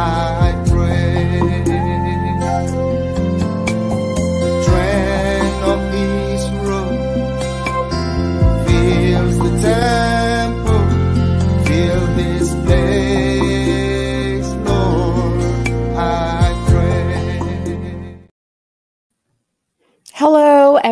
I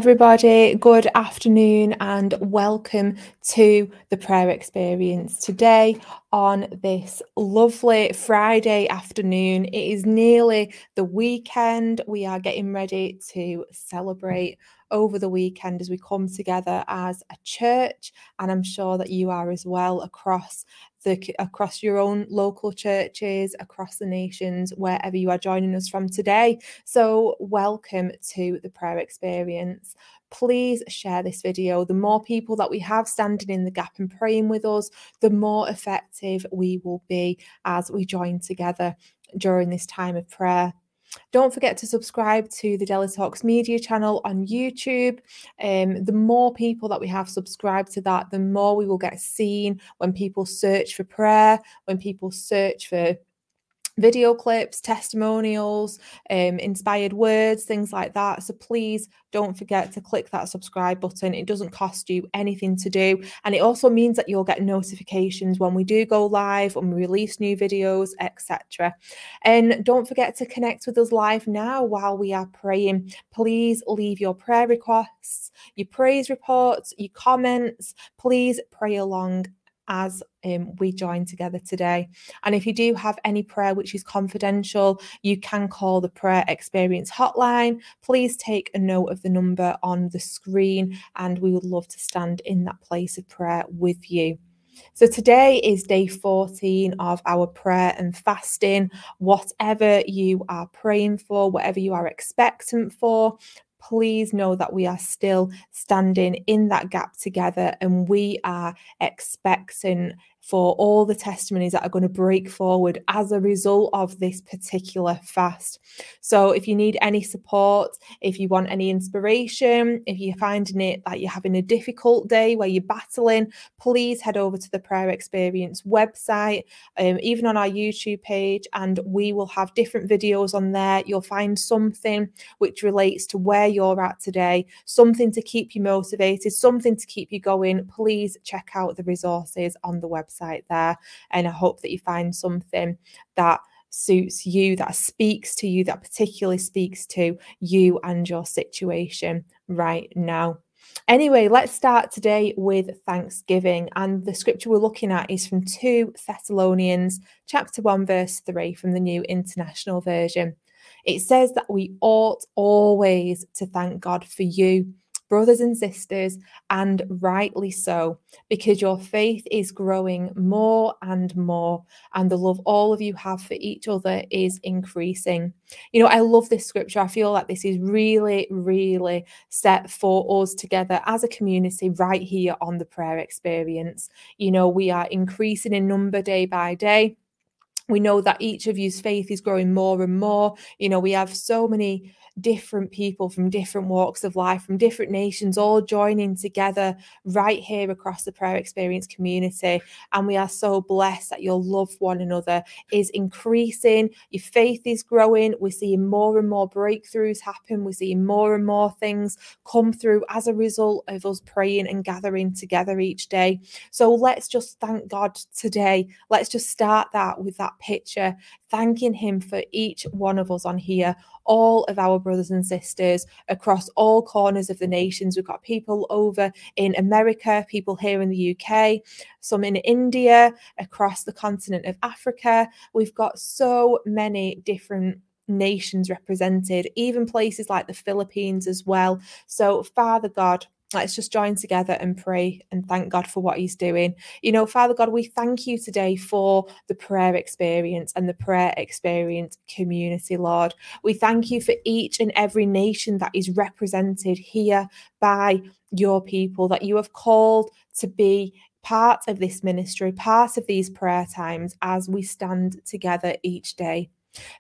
everybody. Good afternoon, and welcome to the prayer experience. Today, on this lovely Friday afternoon, it is nearly the weekend. We are getting ready to celebrate over the weekend as we come together as a church, and I'm sure that you are as well across the across your own local churches across the nations wherever you are joining us from today. So welcome to the prayer experience. Please share this video. The more people that we have standing in the gap and praying with us the more effective we will be as we join together during this time of prayer don't forget to subscribe to the Deli Talks media channel on YouTube. Um, the more people that we have subscribed to that, the more we will get seen when people search for prayer, when people search for video clips, testimonials, um, inspired words, things like that. So please don't forget to click that subscribe button. It doesn't cost you anything to do. And it also means that you'll get notifications when we do go live, when we release new videos, etc. And don't forget to connect with us live now while we are praying. Please leave your prayer requests, your praise reports, your comments. Please pray along as um, we join together today. And if you do have any prayer which is confidential, you can call the Prayer Experience Hotline. Please take a note of the number on the screen, and we would love to stand in that place of prayer with you. So today is day 14 of our prayer and fasting. Whatever you are praying for, whatever you are expectant for, please know that we are still standing in that gap together and we are expecting for all the testimonies that are going to break forward as a result of this particular fast. So, if you need any support, if you want any inspiration, if you're finding it that you're having a difficult day where you're battling, please head over to the Prayer Experience website, um, even on our YouTube page, and we will have different videos on there. You'll find something which relates to where you're at today, something to keep you motivated, something to keep you going. Please check out the resources on the website website there. And I hope that you find something that suits you, that speaks to you, that particularly speaks to you and your situation right now. Anyway, let's start today with Thanksgiving. And the scripture we're looking at is from 2 Thessalonians chapter 1, verse 3 from the New International Version. It says that we ought always to thank God for you brothers and sisters, and rightly so, because your faith is growing more and more, and the love all of you have for each other is increasing. You know, I love this scripture. I feel like this is really, really set for us together as a community right here on the prayer experience. You know, we are increasing in number day by day we know that each of you's faith is growing more and more. You know, we have so many different people from different walks of life, from different nations, all joining together right here across the prayer experience community. And we are so blessed that your love one another is increasing, your faith is growing. We're seeing more and more breakthroughs happen. We're seeing more and more things come through as a result of us praying and gathering together each day. So let's just thank God today. Let's just start that with that picture, thanking Him for each one of us on here, all of our brothers and sisters across all corners of the nations. We've got people over in America, people here in the UK, some in India, across the continent of Africa. We've got so many different nations represented, even places like the Philippines as well. So, Father God, Let's just join together and pray and thank God for what He's doing. You know, Father God, we thank you today for the prayer experience and the prayer experience community, Lord. We thank you for each and every nation that is represented here by your people that you have called to be part of this ministry, part of these prayer times as we stand together each day.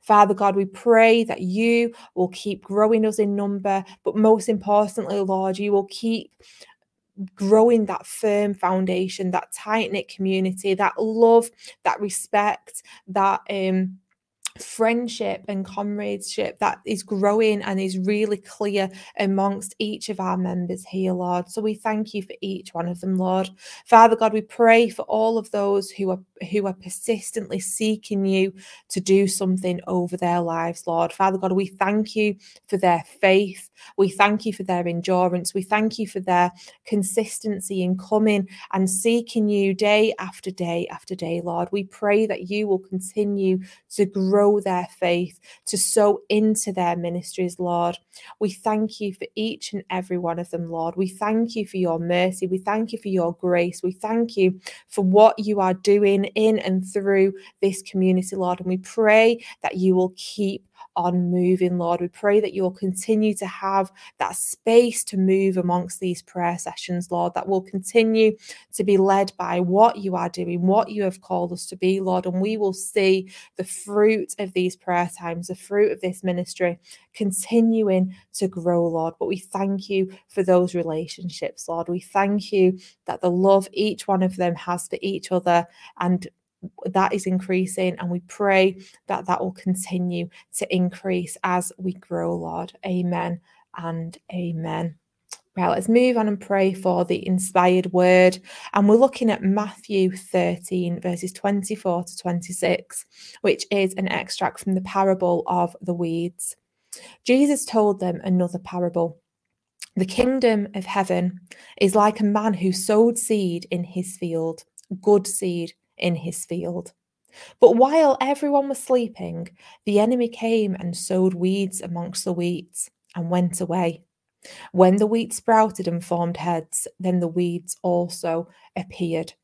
Father God, we pray that you will keep growing us in number, but most importantly, Lord, you will keep growing that firm foundation, that tight knit community, that love, that respect, that um friendship and comradeship that is growing and is really clear amongst each of our members here, Lord. So we thank you for each one of them, Lord. Father God, we pray for all of those who are who are persistently seeking you to do something over their lives, Lord. Father God, we thank you for their faith. We thank you for their endurance. We thank you for their consistency in coming and seeking you day after day after day, Lord. We pray that you will continue to grow their faith, to sow into their ministries, Lord. We thank you for each and every one of them, Lord. We thank you for your mercy. We thank you for your grace. We thank you for what you are doing in and through this community, Lord. And we pray that you will keep on moving, Lord. We pray that you'll continue to have that space to move amongst these prayer sessions, Lord, that will continue to be led by what you are doing, what you have called us to be, Lord. And we will see the fruit of these prayer times, the fruit of this ministry continuing to grow, Lord. But we thank you for those relationships, Lord. We thank you that the love each one of them has for each other and that is increasing and we pray that that will continue to increase as we grow lord amen and amen Right, let's move on and pray for the inspired word. And we're looking at Matthew 13, verses 24 to 26, which is an extract from the parable of the weeds. Jesus told them another parable. The kingdom of heaven is like a man who sowed seed in his field, good seed in his field. But while everyone was sleeping, the enemy came and sowed weeds amongst the wheat and went away. When the wheat sprouted and formed heads, then the weeds also appeared.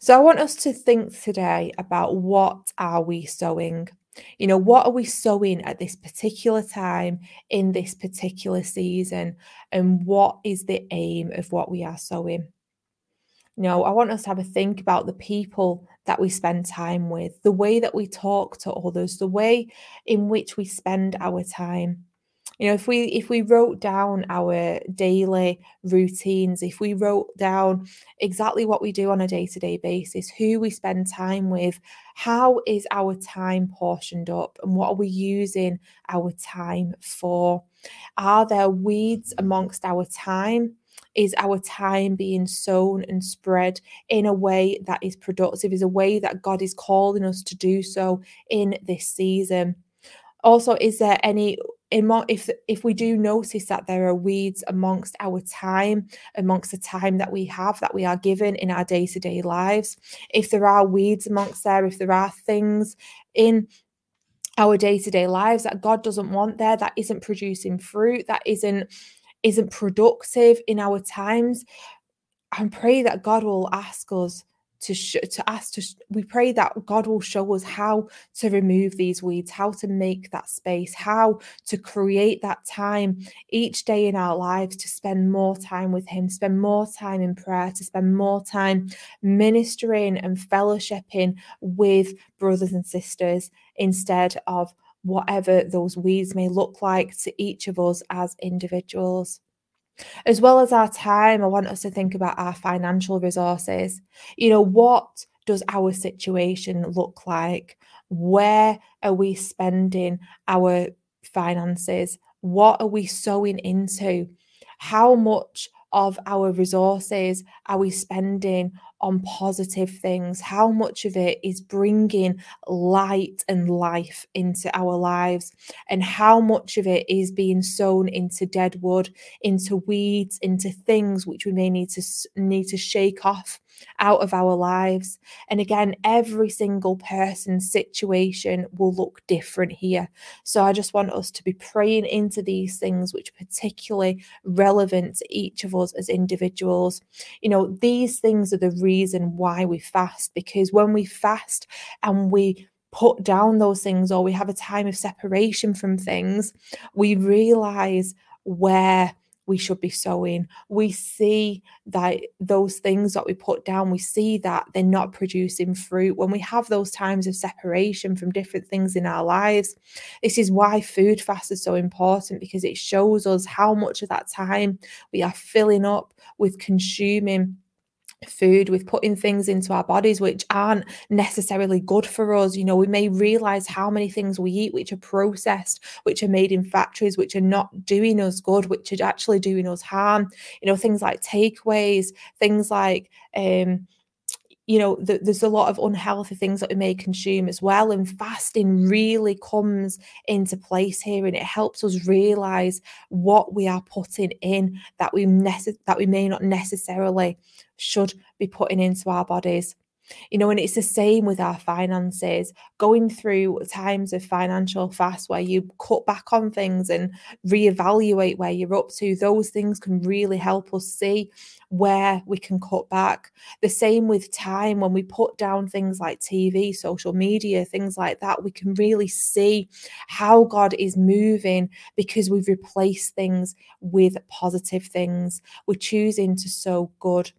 So I want us to think today about what are we sowing? You know, what are we sowing at this particular time in this particular season? And what is the aim of what we are sowing? You know, I want us to have a think about the people that we spend time with, the way that we talk to others, the way in which we spend our time. You know, if we if we wrote down our daily routines, if we wrote down exactly what we do on a day-to-day basis, who we spend time with, how is our time portioned up and what are we using our time for? Are there weeds amongst our time? Is our time being sown and spread in a way that is productive, is a way that God is calling us to do so in this season. Also, is there any if if we do notice that there are weeds amongst our time amongst the time that we have that we are given in our day-to-day lives if there are weeds amongst there if there are things in our day-to-day lives that God doesn't want there that isn't producing fruit that isn't isn't productive in our times and pray that God will ask us to sh- to ask to sh- we pray that God will show us how to remove these weeds how to make that space how to create that time each day in our lives to spend more time with him spend more time in prayer to spend more time ministering and fellowshipping with brothers and sisters instead of whatever those weeds may look like to each of us as individuals. As well as our time, I want us to think about our financial resources. You know, what does our situation look like? Where are we spending our finances? What are we sowing into? How much of our resources are we spending on positive things? How much of it is bringing light and life into our lives? And how much of it is being sown into dead wood, into weeds, into things which we may need to need to shake off out of our lives. And again, every single person's situation will look different here. So I just want us to be praying into these things which are particularly relevant to each of us as individuals. You know, these things are the reason why we fast, because when we fast and we put down those things or we have a time of separation from things, we realize where we should be sowing. We see that those things that we put down, we see that they're not producing fruit. When we have those times of separation from different things in our lives, this is why food fast is so important because it shows us how much of that time we are filling up with consuming food, with putting things into our bodies which aren't necessarily good for us. You know, we may realize how many things we eat which are processed, which are made in factories, which are not doing us good, which are actually doing us harm. You know, things like takeaways, things like um you know, the, there's a lot of unhealthy things that we may consume as well. And fasting really comes into place here and it helps us realize what we are putting in that we nece- that we may not necessarily should be putting into our bodies. You know, and it's the same with our finances. Going through times of financial fast where you cut back on things and reevaluate where you're up to, those things can really help us see where we can cut back. The same with time when we put down things like TV, social media, things like that, we can really see how God is moving because we've replaced things with positive things. We're choosing to sow good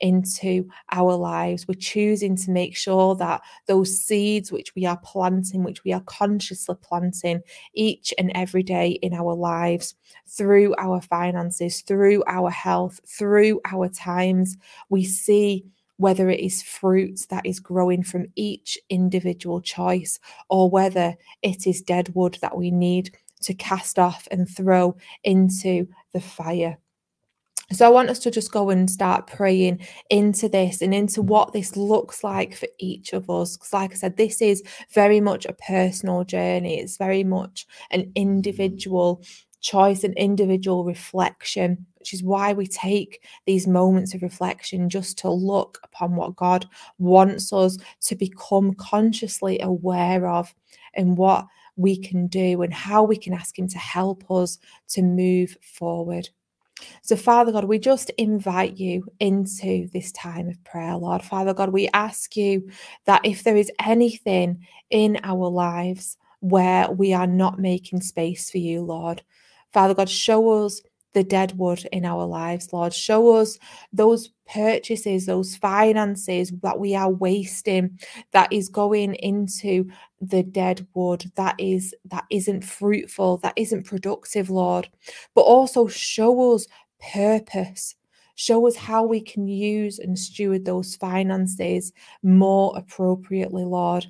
into our lives. We're choosing to make sure that those seeds which we are planting, which we are consciously planting each and every day in our lives, through our finances, through our health, through our times, we see whether it is fruit that is growing from each individual choice or whether it is dead wood that we need to cast off and throw into the fire. So I want us to just go and start praying into this and into what this looks like for each of us. Because, like I said, this is very much a personal journey, it's very much an individual choice, an individual reflection, which is why we take these moments of reflection just to look upon what God wants us to become consciously aware of and what we can do and how we can ask Him to help us to move forward. So, Father God, we just invite you into this time of prayer, Lord. Father God, we ask you that if there is anything in our lives where we are not making space for you, Lord, Father God, show us the dead wood in our lives, Lord. Show us those purchases, those finances that we are wasting, that is going into the dead wood, that is that isn't fruitful, that isn't productive, Lord. But also show us purpose. Show us how we can use and steward those finances more appropriately, Lord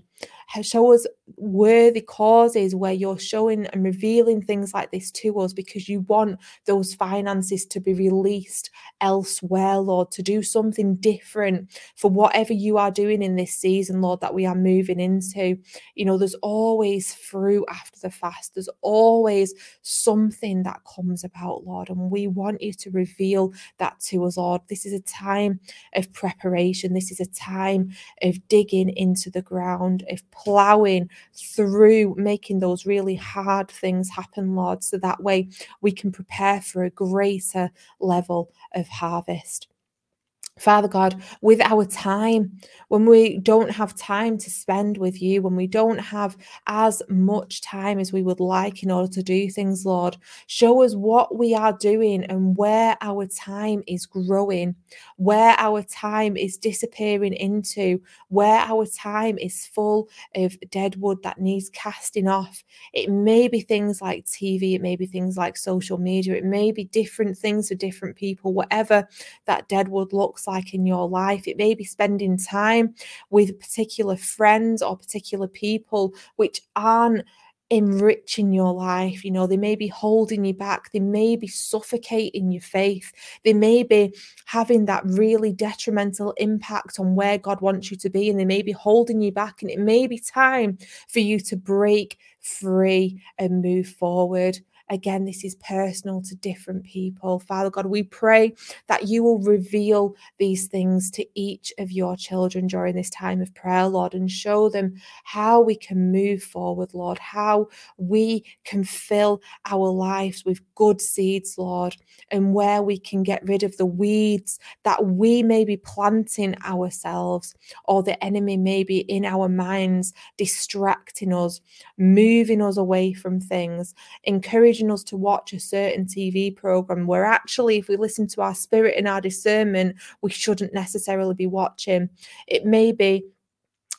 show us worthy causes where you're showing and revealing things like this to us because you want those finances to be released elsewhere, Lord, to do something different for whatever you are doing in this season, Lord, that we are moving into. You know, there's always fruit after the fast, there's always something that comes about, Lord, and we want you to reveal that to us, Lord. This is a time of preparation, this is a time of digging into the ground, of plowing through making those really hard things happen, Lord, so that way we can prepare for a greater level of harvest. Father God, with our time, when we don't have time to spend with you, when we don't have as much time as we would like in order to do things, Lord, show us what we are doing and where our time is growing, where our time is disappearing into, where our time is full of dead wood that needs casting off. It may be things like TV, it may be things like social media, it may be different things for different people, whatever that dead wood looks like in your life. It may be spending time with particular friends or particular people which aren't enriching your life. You know, they may be holding you back, they may be suffocating your faith, they may be having that really detrimental impact on where God wants you to be, and they may be holding you back. And it may be time for you to break free and move forward. Again, this is personal to different people. Father God, we pray that you will reveal these things to each of your children during this time of prayer, Lord, and show them how we can move forward, Lord, how we can fill our lives with good seeds, Lord, and where we can get rid of the weeds that we may be planting ourselves or the enemy may be in our minds, distracting us, moving us away from things, encouraging encouraging us to watch a certain TV program where actually, if we listen to our spirit and our discernment, we shouldn't necessarily be watching. It may be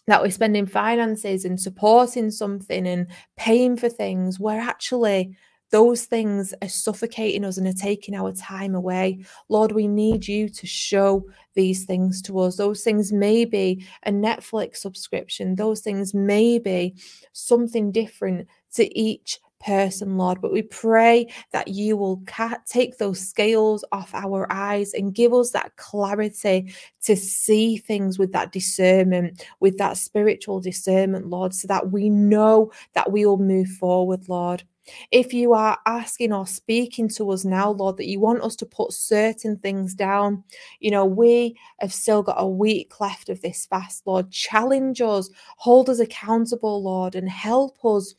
that we're spending finances and supporting something and paying for things where actually those things are suffocating us and are taking our time away. Lord, we need you to show these things to us. Those things may be a Netflix subscription, those things may be something different to each person, Lord. But we pray that you will take those scales off our eyes and give us that clarity to see things with that discernment, with that spiritual discernment, Lord, so that we know that we will move forward, Lord. If you are asking or speaking to us now, Lord, that you want us to put certain things down, you know, we have still got a week left of this fast, Lord. Challenge us, hold us accountable, Lord, and help us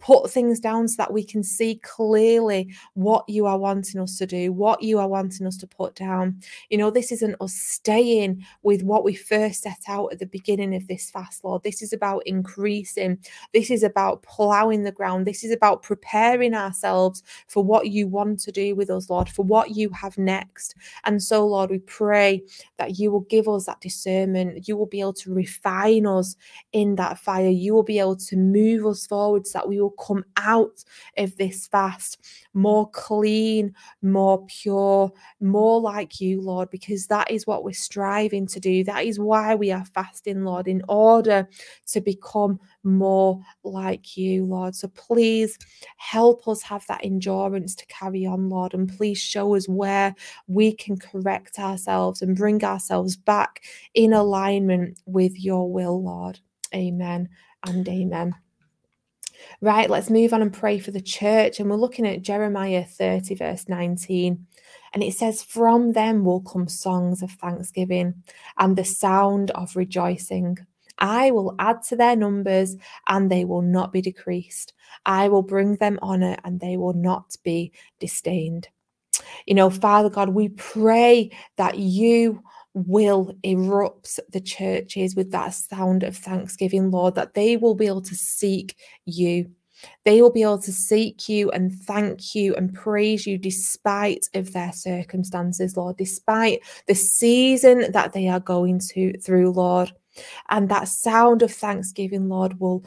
put things down so that we can see clearly what you are wanting us to do, what you are wanting us to put down. You know, this isn't us staying with what we first set out at the beginning of this fast, Lord. This is about increasing, this is about plowing the ground, this is about preparing ourselves for what you want to do with us, Lord, for what you have next. And so, Lord, we pray that you will give us that discernment, you will be able to refine us in that fire, you will be able to move us forward so that we will will come out of this fast more clean, more pure, more like you, Lord, because that is what we're striving to do. That is why we are fasting, Lord, in order to become more like you, Lord. So please help us have that endurance to carry on, Lord, and please show us where we can correct ourselves and bring ourselves back in alignment with your will, Lord. Amen and amen. Right, let's move on and pray for the church. And we're looking at Jeremiah 30, verse 19. And it says, From them will come songs of thanksgiving and the sound of rejoicing. I will add to their numbers and they will not be decreased. I will bring them honor and they will not be disdained. You know, Father God, we pray that you will erupt the churches with that sound of thanksgiving, Lord, that they will be able to seek you. They will be able to seek you and thank you and praise you despite of their circumstances, Lord, despite the season that they are going to through, Lord. And that sound of thanksgiving, Lord, will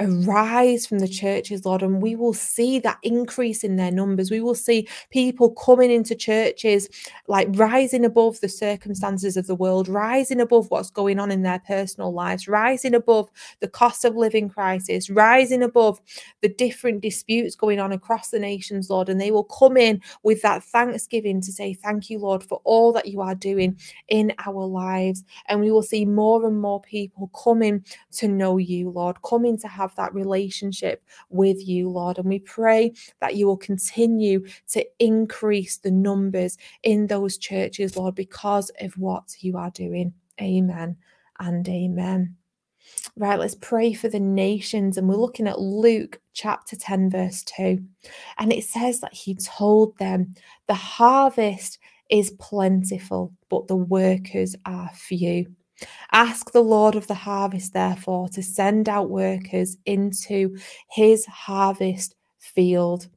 arise from the churches, Lord, and we will see that increase in their numbers. We will see people coming into churches, like rising above the circumstances of the world, rising above what's going on in their personal lives, rising above the cost of living crisis, rising above the different disputes going on across the nations, Lord. And they will come in with that thanksgiving to say, Thank you, Lord, for all that you are doing in our lives. And we will see more and more people coming to know you, Lord, coming to have have that relationship with you, Lord. And we pray that you will continue to increase the numbers in those churches, Lord, because of what you are doing. Amen and amen. Right, let's pray for the nations. And we're looking at Luke chapter 10, verse 2. And it says that he told them, The harvest is plentiful, but the workers are few. Ask the Lord of the harvest, therefore, to send out workers into his harvest field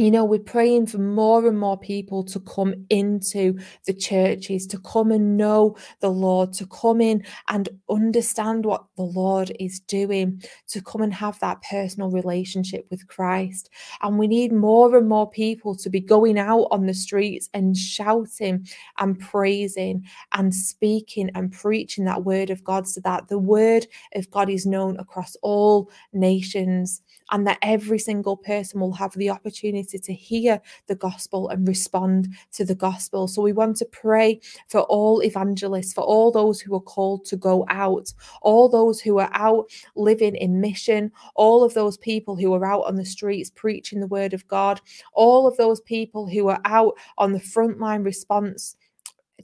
you know, we're praying for more and more people to come into the churches, to come and know the Lord, to come in and understand what the Lord is doing, to come and have that personal relationship with Christ. And we need more and more people to be going out on the streets and shouting and praising and speaking and preaching that word of God so that the word of God is known across all nations and that every single person will have the opportunity to hear the gospel and respond to the gospel. So we want to pray for all evangelists, for all those who are called to go out, all those who are out living in mission, all of those people who are out on the streets preaching the word of God, all of those people who are out on the frontline response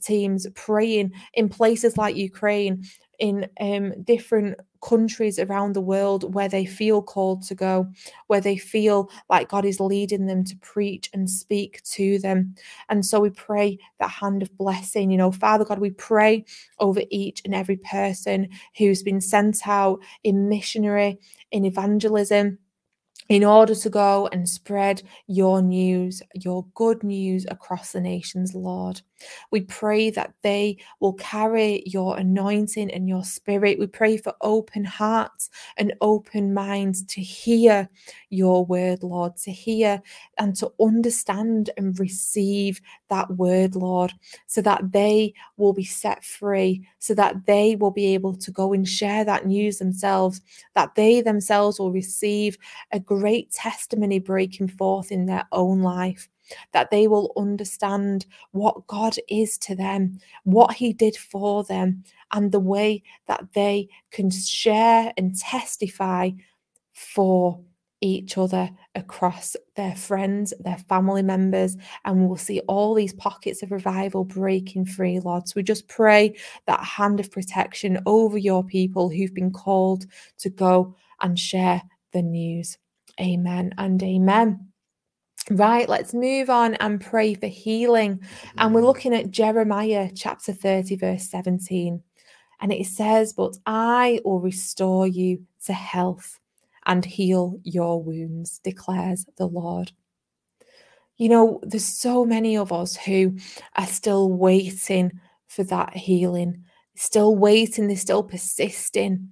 teams praying in places like Ukraine, in um, different countries around the world where they feel called to go, where they feel like God is leading them to preach and speak to them. And so we pray that hand of blessing. You know, Father God, we pray over each and every person who's been sent out in missionary, in evangelism in order to go and spread your news, your good news across the nations, Lord. We pray that they will carry your anointing and your spirit. We pray for open hearts and open minds to hear your word, Lord, to hear and to understand and receive that word, Lord, so that they will be set free, so that they will be able to go and share that news themselves, that they themselves will receive a great testimony breaking forth in their own life that they will understand what God is to them, what He did for them, and the way that they can share and testify for each other across their friends, their family members, and we'll see all these pockets of revival breaking free, Lord. So we just pray that hand of protection over your people who've been called to go and share the news. Amen and amen. Right, let's move on and pray for healing. And we're mm. looking at Jeremiah chapter 30, verse 17. And it says, But I will restore you to health and heal your wounds, declares the Lord. You know, there's so many of us who are still waiting for that healing, still waiting, they're still persisting.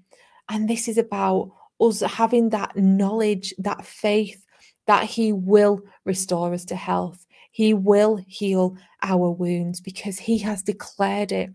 And this is about us having that knowledge, that faith that He will restore us to health. He will heal our wounds because He has declared it.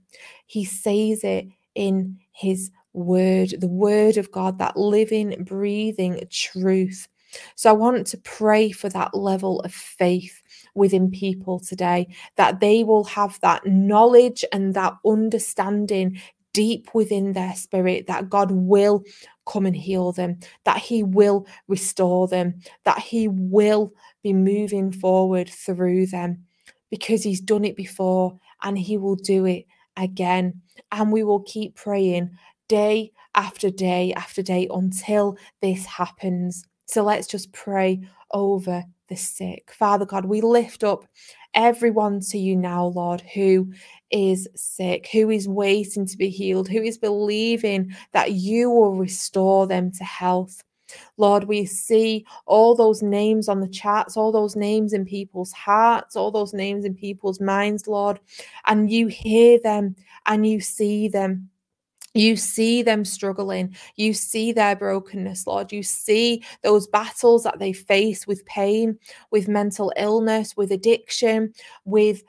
He says it in His word, the word of God, that living, breathing truth. So I want to pray for that level of faith within people today, that they will have that knowledge and that understanding deep within their spirit that God will come and heal them, that He will restore them, that He will be moving forward through them because He's done it before and He will do it again. And we will keep praying day after day after day until this happens. So let's just pray over the sick. Father God, we lift up everyone to you now, Lord, who is sick, who is waiting to be healed, who is believing that you will restore them to health. Lord, we see all those names on the charts, all those names in people's hearts, all those names in people's minds, Lord, and you hear them and you see them. You see them struggling. You see their brokenness, Lord. You see those battles that they face with pain, with mental illness, with addiction, with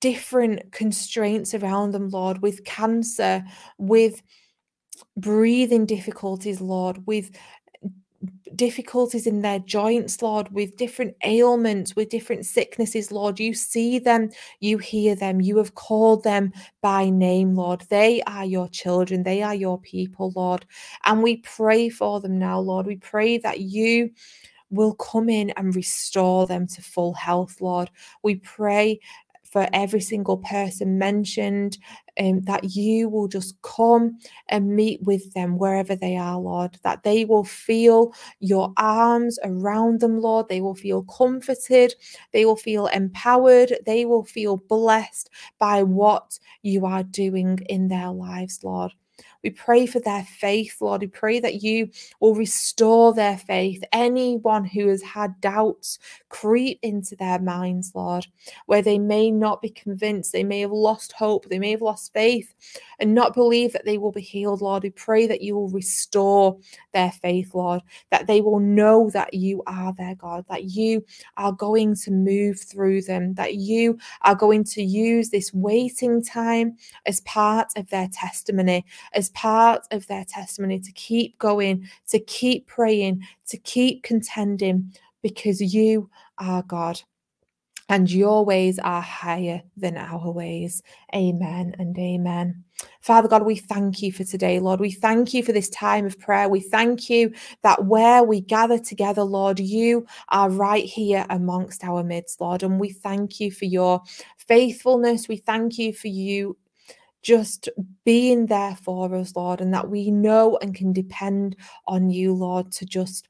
different constraints around them, Lord, with cancer, with breathing difficulties, Lord, with difficulties in their joints, Lord, with different ailments, with different sicknesses, Lord. You see them, you hear them, you have called them by name, Lord. They are your children, they are your people, Lord. And we pray for them now, Lord. We pray that you will come in and restore them to full health, Lord. We pray for every single person mentioned, um, that you will just come and meet with them wherever they are, Lord, that they will feel your arms around them, Lord. They will feel comforted, they will feel empowered, they will feel blessed by what you are doing in their lives, Lord. We pray for their faith, Lord. We pray that you will restore their faith. Anyone who has had doubts creep into their minds, Lord, where they may not be convinced, they may have lost hope, they may have lost faith and not believe that they will be healed, Lord. We pray that you will restore their faith, Lord, that they will know that you are their God, that you are going to move through them, that you are going to use this waiting time as part of their testimony, as part of their testimony to keep going, to keep praying, to keep contending, because you are God and your ways are higher than our ways. Amen and amen. Father God, we thank you for today, Lord. We thank you for this time of prayer. We thank you that where we gather together, Lord, you are right here amongst our midst, Lord. And we thank you for your faithfulness. We thank you for you just being there for us, Lord, and that we know and can depend on you, Lord, to just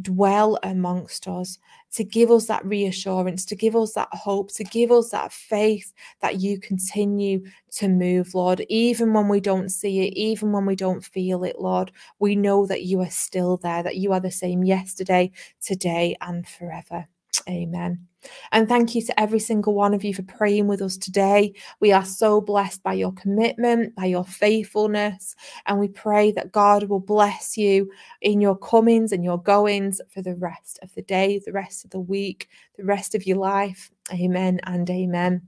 dwell amongst us, to give us that reassurance, to give us that hope, to give us that faith that you continue to move, Lord. Even when we don't see it, even when we don't feel it, Lord, we know that you are still there, that you are the same yesterday, today, and forever. Amen. And thank you to every single one of you for praying with us today. We are so blessed by your commitment, by your faithfulness. And we pray that God will bless you in your comings and your goings for the rest of the day, the rest of the week, the rest of your life. Amen and amen.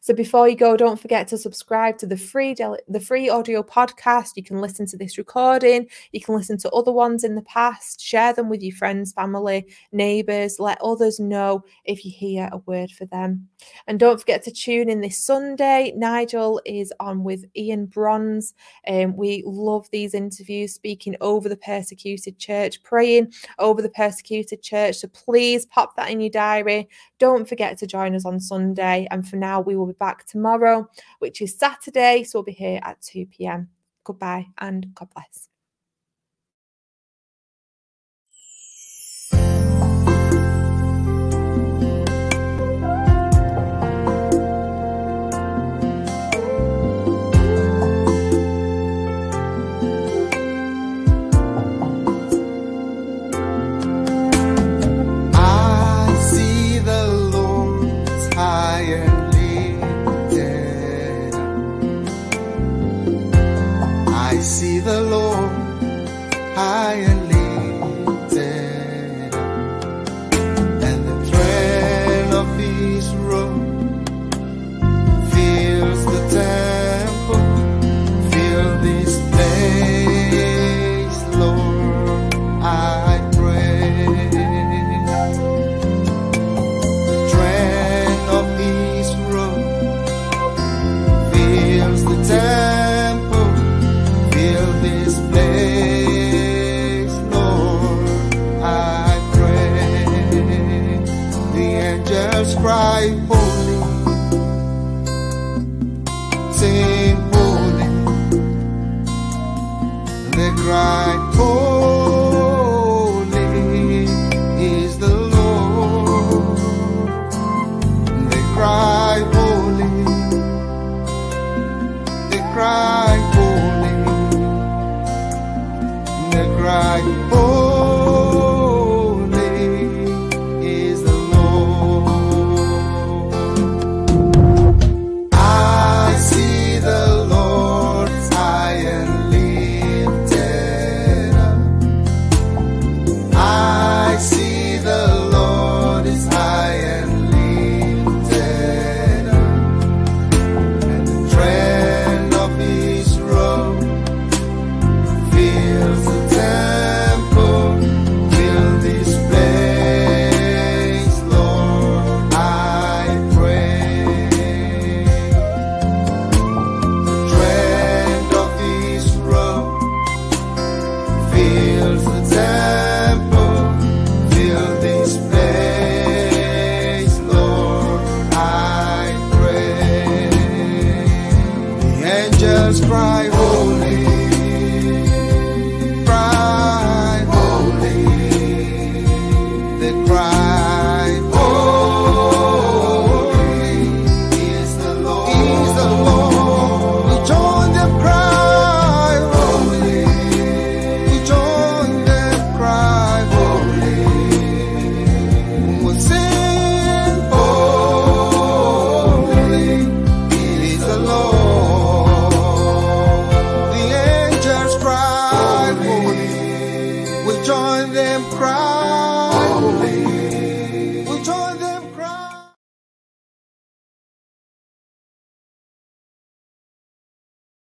So before you go, don't forget to subscribe to the free the free audio podcast. You can listen to this recording. You can listen to other ones in the past. Share them with your friends, family, neighbours. Let others know if you hear a word for them. And don't forget to tune in this Sunday. Nigel is on with Ian Bronze. Um, we love these interviews, speaking over the persecuted church, praying over the persecuted church. So please pop that in your diary. Don't forget to join us on Sunday. And for now, we will be back tomorrow, which is Saturday. So we'll be here at 2 p.m. Goodbye and God bless. High